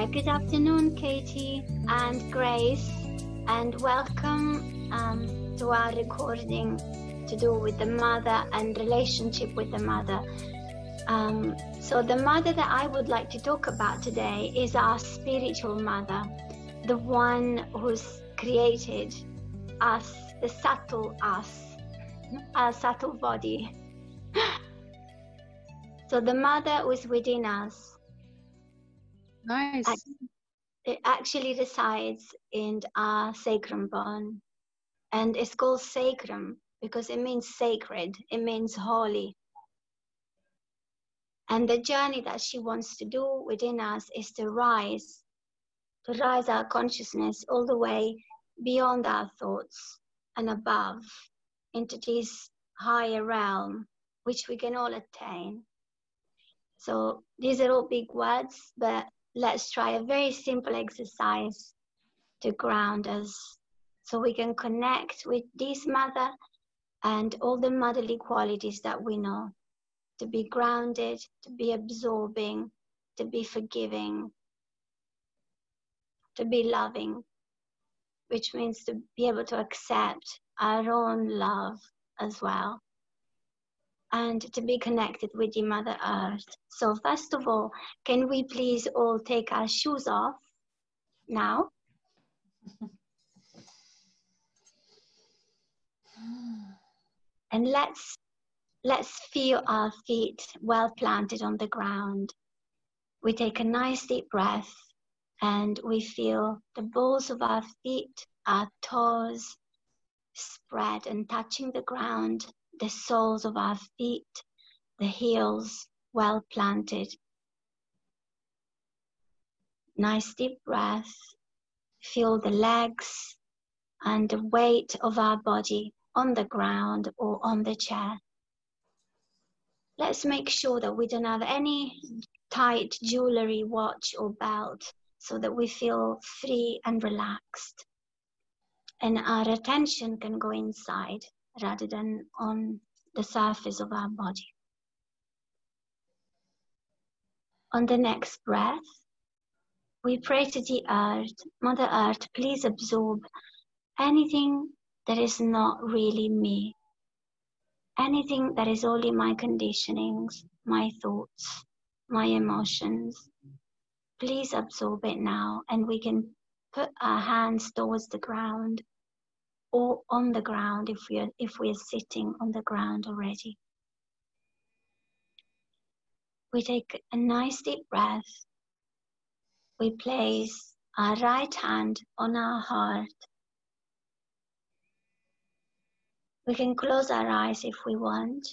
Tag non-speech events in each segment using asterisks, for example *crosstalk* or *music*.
Yeah, good afternoon, Katie and Grace, and welcome um, to our recording to do with the mother and relationship with the mother. Um, so, the mother that I would like to talk about today is our spiritual mother, the one who's created us, the subtle us, our subtle body. *laughs* so, the mother who's within us Nice. it actually resides in our sacrum bone. And it's called sacrum because it means sacred it means holy. And the journey that she wants to do within us is to rise to rise our consciousness all the way beyond our thoughts and above into this higher realm which we can all attain. So these are all big words but let's try a very simple exercise to ground us so we can connect with this mother and all the motherly qualities that we know. To be grounded, to be absorbing, to be forgiving, to be loving, which means to be able to accept our own love as well and to be connected with the Mother Earth. So, first of all, can we please all take our shoes off now? *sighs* and let's let's feel our feet well planted on the ground. We take a nice deep breath and we feel the balls of our feet, our toes spread and touching the ground the soles of our feet, the heels well planted. Nice deep breath. Feel the legs and the weight of our body on the ground or on the chair. Let's make sure that we don't have any tight jewelry, watch, or belt so that we feel free and relaxed. And our attention can go inside rather than on the surface of our body. On the next breath, we pray to the earth, Mother Earth, please absorb anything that is not really me, anything that is only my conditionings, my thoughts, my emotions. Please absorb it now, and we can put our hands towards the ground or on the ground if we are if we are sitting on the ground already. We take a nice deep breath. We place our right hand on our heart. We can close our eyes if we want.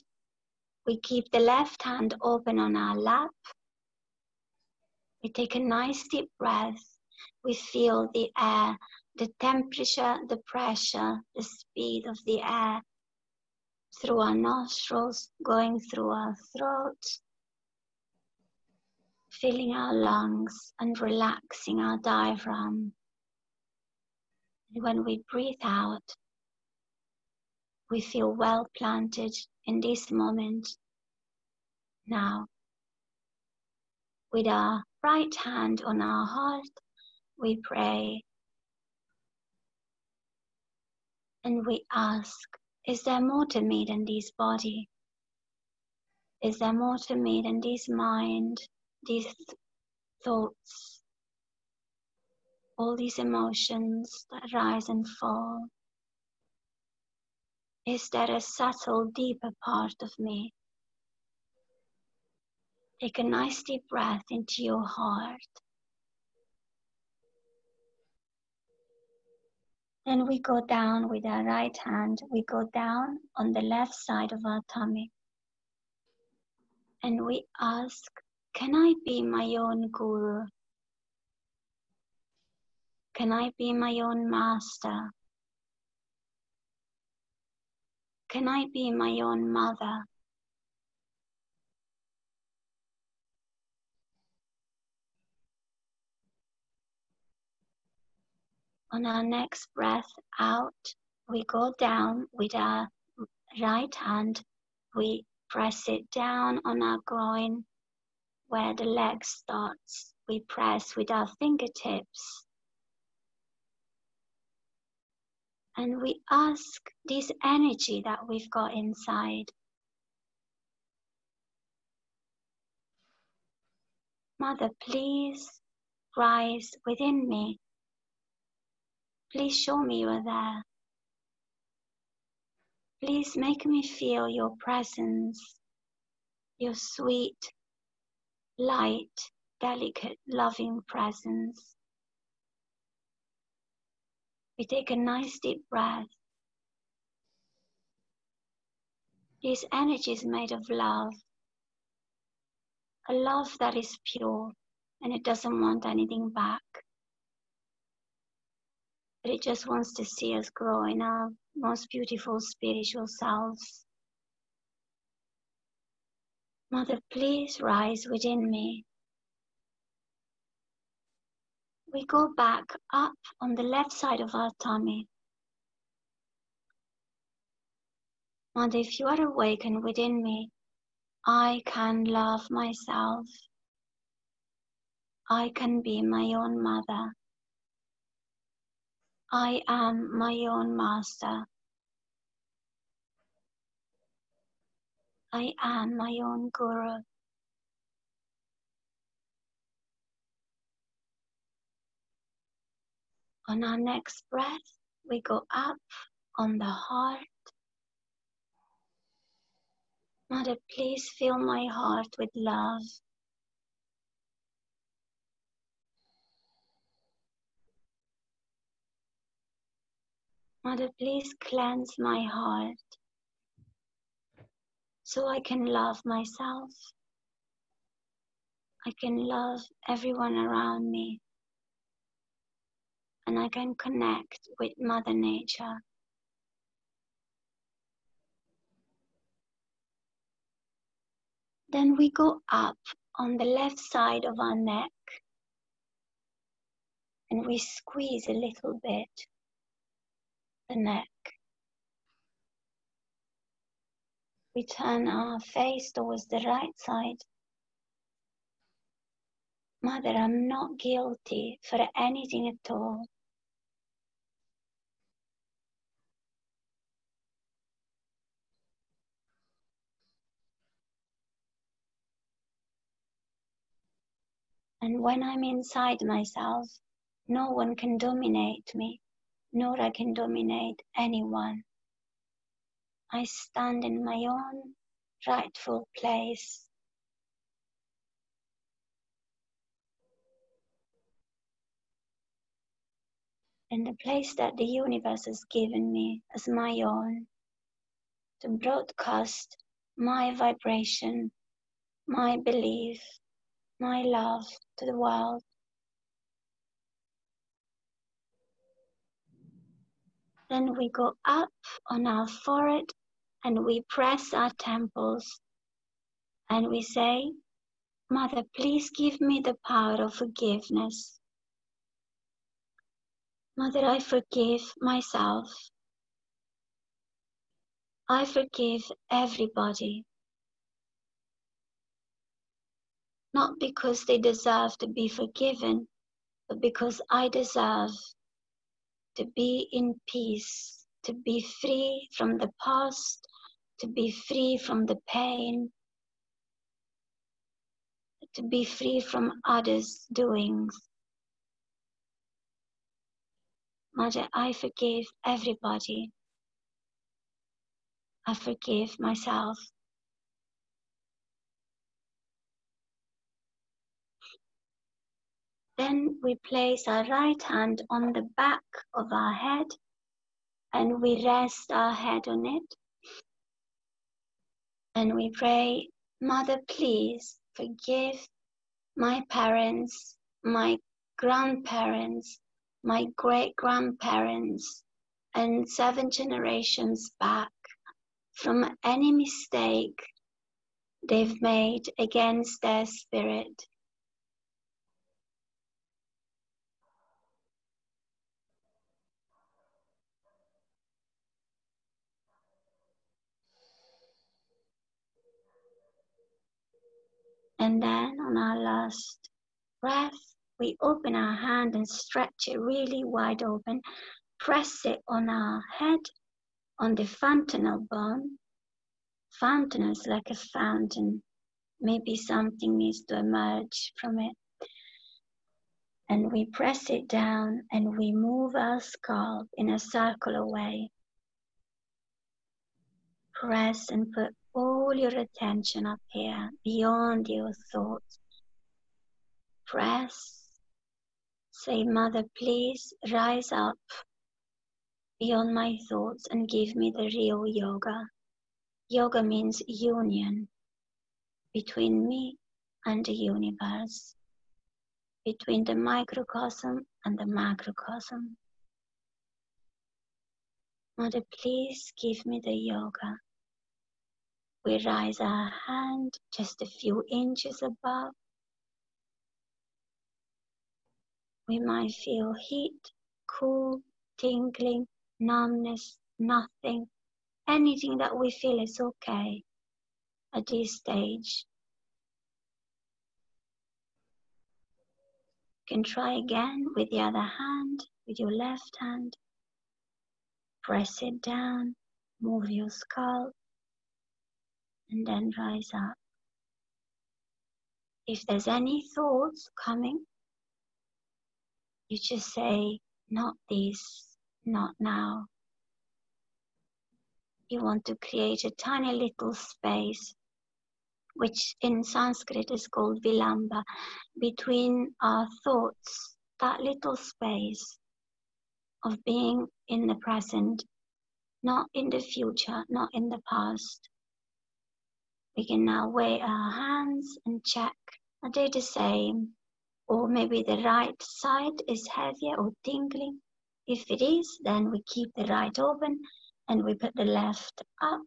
We keep the left hand open on our lap. We take a nice deep breath. We feel the air the temperature, the pressure, the speed of the air through our nostrils, going through our throat, filling our lungs and relaxing our diaphragm. And when we breathe out, we feel well planted in this moment now. With our right hand on our heart, we pray and we ask, is there more to me than this body? Is there more to me than this mind, these th- thoughts, all these emotions that rise and fall? Is there a subtle, deeper part of me? Take a nice deep breath into your heart. Then we go down with our right hand, we go down on the left side of our tummy. And we ask, Can I be my own guru? Can I be my own master? Can I be my own mother? On our next breath out, we go down with our right hand. We press it down on our groin where the leg starts we press with our fingertips. And we ask this energy that we've got inside. Mother, please rise within me. Please show me you are there. Please make me feel your presence, your sweet, light, delicate, loving presence. We take a nice deep breath. This energy is made of love, a love that is pure and it doesn't want anything back. But it just wants to see us grow in our most beautiful spiritual selves. Mother, please rise within me. We go back up on the left side of our tummy. Mother, if you are awakened within me, I can love myself. I can be my own mother. I am my own master. I am my own guru. On our next breath, we go up on the heart. Mother, please fill my heart with love. Mother, please cleanse my heart so I can love myself. I can love everyone around me. And I can connect with Mother Nature. Then we go up on the left side of our neck and we squeeze a little bit the neck. We turn our face towards the right side. Mother, I'm not guilty for anything at all. And when I'm inside myself, no one can dominate me nor I can dominate anyone. I stand in my own rightful place. In the place that the universe has given me as my own, to broadcast my vibration, my belief, my love to the world. Then we go up on our forehead and we press our temples and we say, Mother, please give me the power of forgiveness. Mother, I forgive myself. I forgive everybody. Not because they deserve to be forgiven, but because I deserve to be in peace, to be free from the past, to be free from the pain, to be free from others' doings. Mother, I forgive everybody. I forgive myself. Then we place our right hand on the back of our head and we rest our head on it. And we pray, Mother, please forgive my parents, my grandparents, my great grandparents, and seven generations back from any mistake they've made against their spirit. And then on our last breath, we open our hand and stretch it really wide open, press it on our head, on the fontanel bone. Fontanel is like a fountain. Maybe something needs to emerge from it. And we press it down and we move our scalp in a circular way. Press and put all your attention up here, beyond your thoughts. Press Say, Mother, please rise up beyond my thoughts and give me the real yoga. Yoga means union between me and the universe, between the microcosm and the macrocosm. Mother, please give me the yoga. We rise our hand just a few inches above We might feel heat, cool, tingling, numbness, nothing. Anything that we feel is okay at this stage. You can try again with the other hand, with your left hand. Press it down, move your skull, and then rise up. If there's any thoughts coming, you just say, not this, not now. You want to create a tiny little space, which in Sanskrit is called vilamba, between our thoughts, that little space of being in the present, not in the future, not in the past. We can now weigh our hands and check. Are do the same? or maybe the right side is heavier or tingling. If it is, then we keep the right open and we put the left up.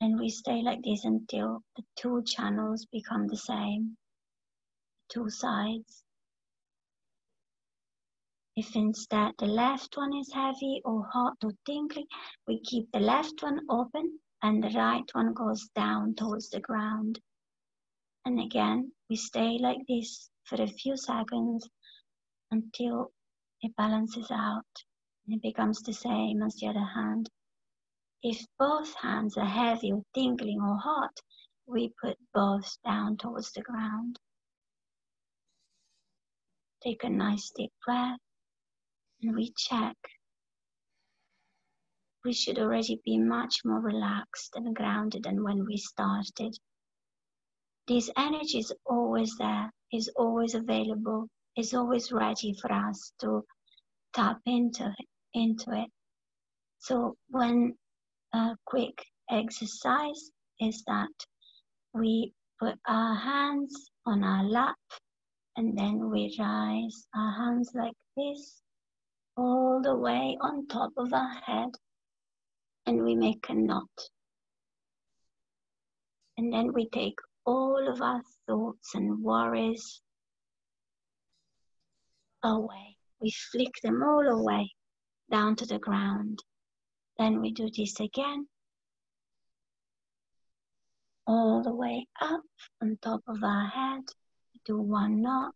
And we stay like this until the two channels become the same, two sides. If instead the left one is heavy or hot or tingling, we keep the left one open and the right one goes down towards the ground. And again, we stay like this for a few seconds until it balances out and it becomes the same as the other hand. If both hands are heavy or tingling or hot, we put both down towards the ground. Take a nice deep breath and we check. We should already be much more relaxed and grounded than when we started this energy is always there, is always available, is always ready for us to tap into it, into it. So a quick exercise is that we put our hands on our lap and then we rise our hands like this all the way on top of our head and we make a knot. And then we take all of our thoughts and worries away. We flick them all away down to the ground. Then we do this again. All the way up on top of our head. We do one knot,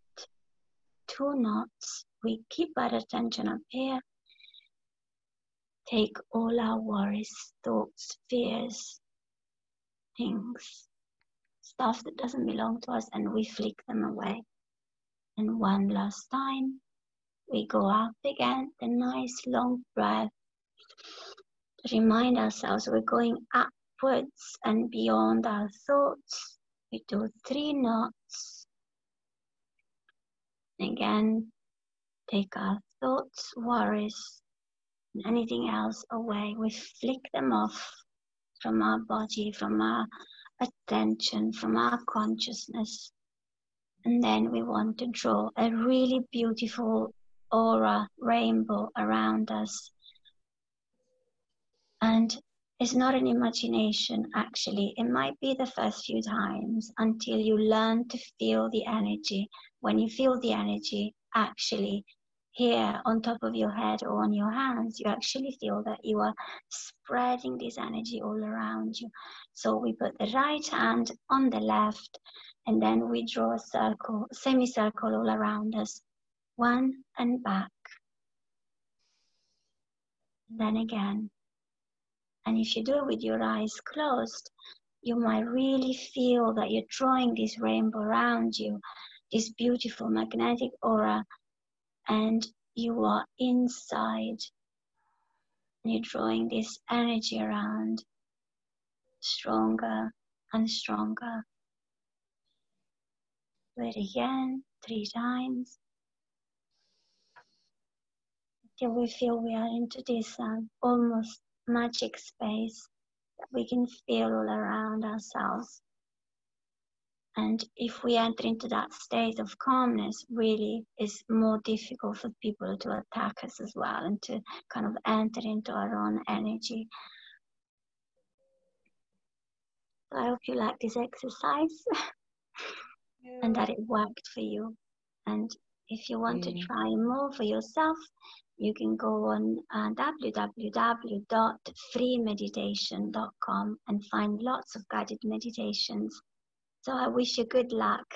two knots. We keep our attention up here. Take all our worries, thoughts, fears, things stuff that doesn't belong to us and we flick them away. And one last time, we go up again, the nice long breath to remind ourselves we're going upwards and beyond our thoughts. We do three knots. Again, take our thoughts, worries, and anything else away. We flick them off from our body, from our attention from our consciousness. And then we want to draw a really beautiful aura, rainbow around us. And it's not an imagination, actually. It might be the first few times until you learn to feel the energy. When you feel the energy, actually, here on top of your head or on your hands, you actually feel that you are spreading this energy all around you. So we put the right hand on the left and then we draw a circle, semicircle all around us, one and back. Then again. And if you do it with your eyes closed, you might really feel that you're drawing this rainbow around you, this beautiful magnetic aura and you are inside. and You're drawing this energy around stronger and stronger. Do it again, three times. Till we feel we are into this um, almost magic space that we can feel all around ourselves. And if we enter into that state of calmness, really is more difficult for people to attack us as well and to kind of enter into our own energy. So I hope you like this exercise yeah. *laughs* and that it worked for you. And if you want to try more for yourself, you can go on uh, www.freemeditation.com and find lots of guided meditations so I wish you good luck.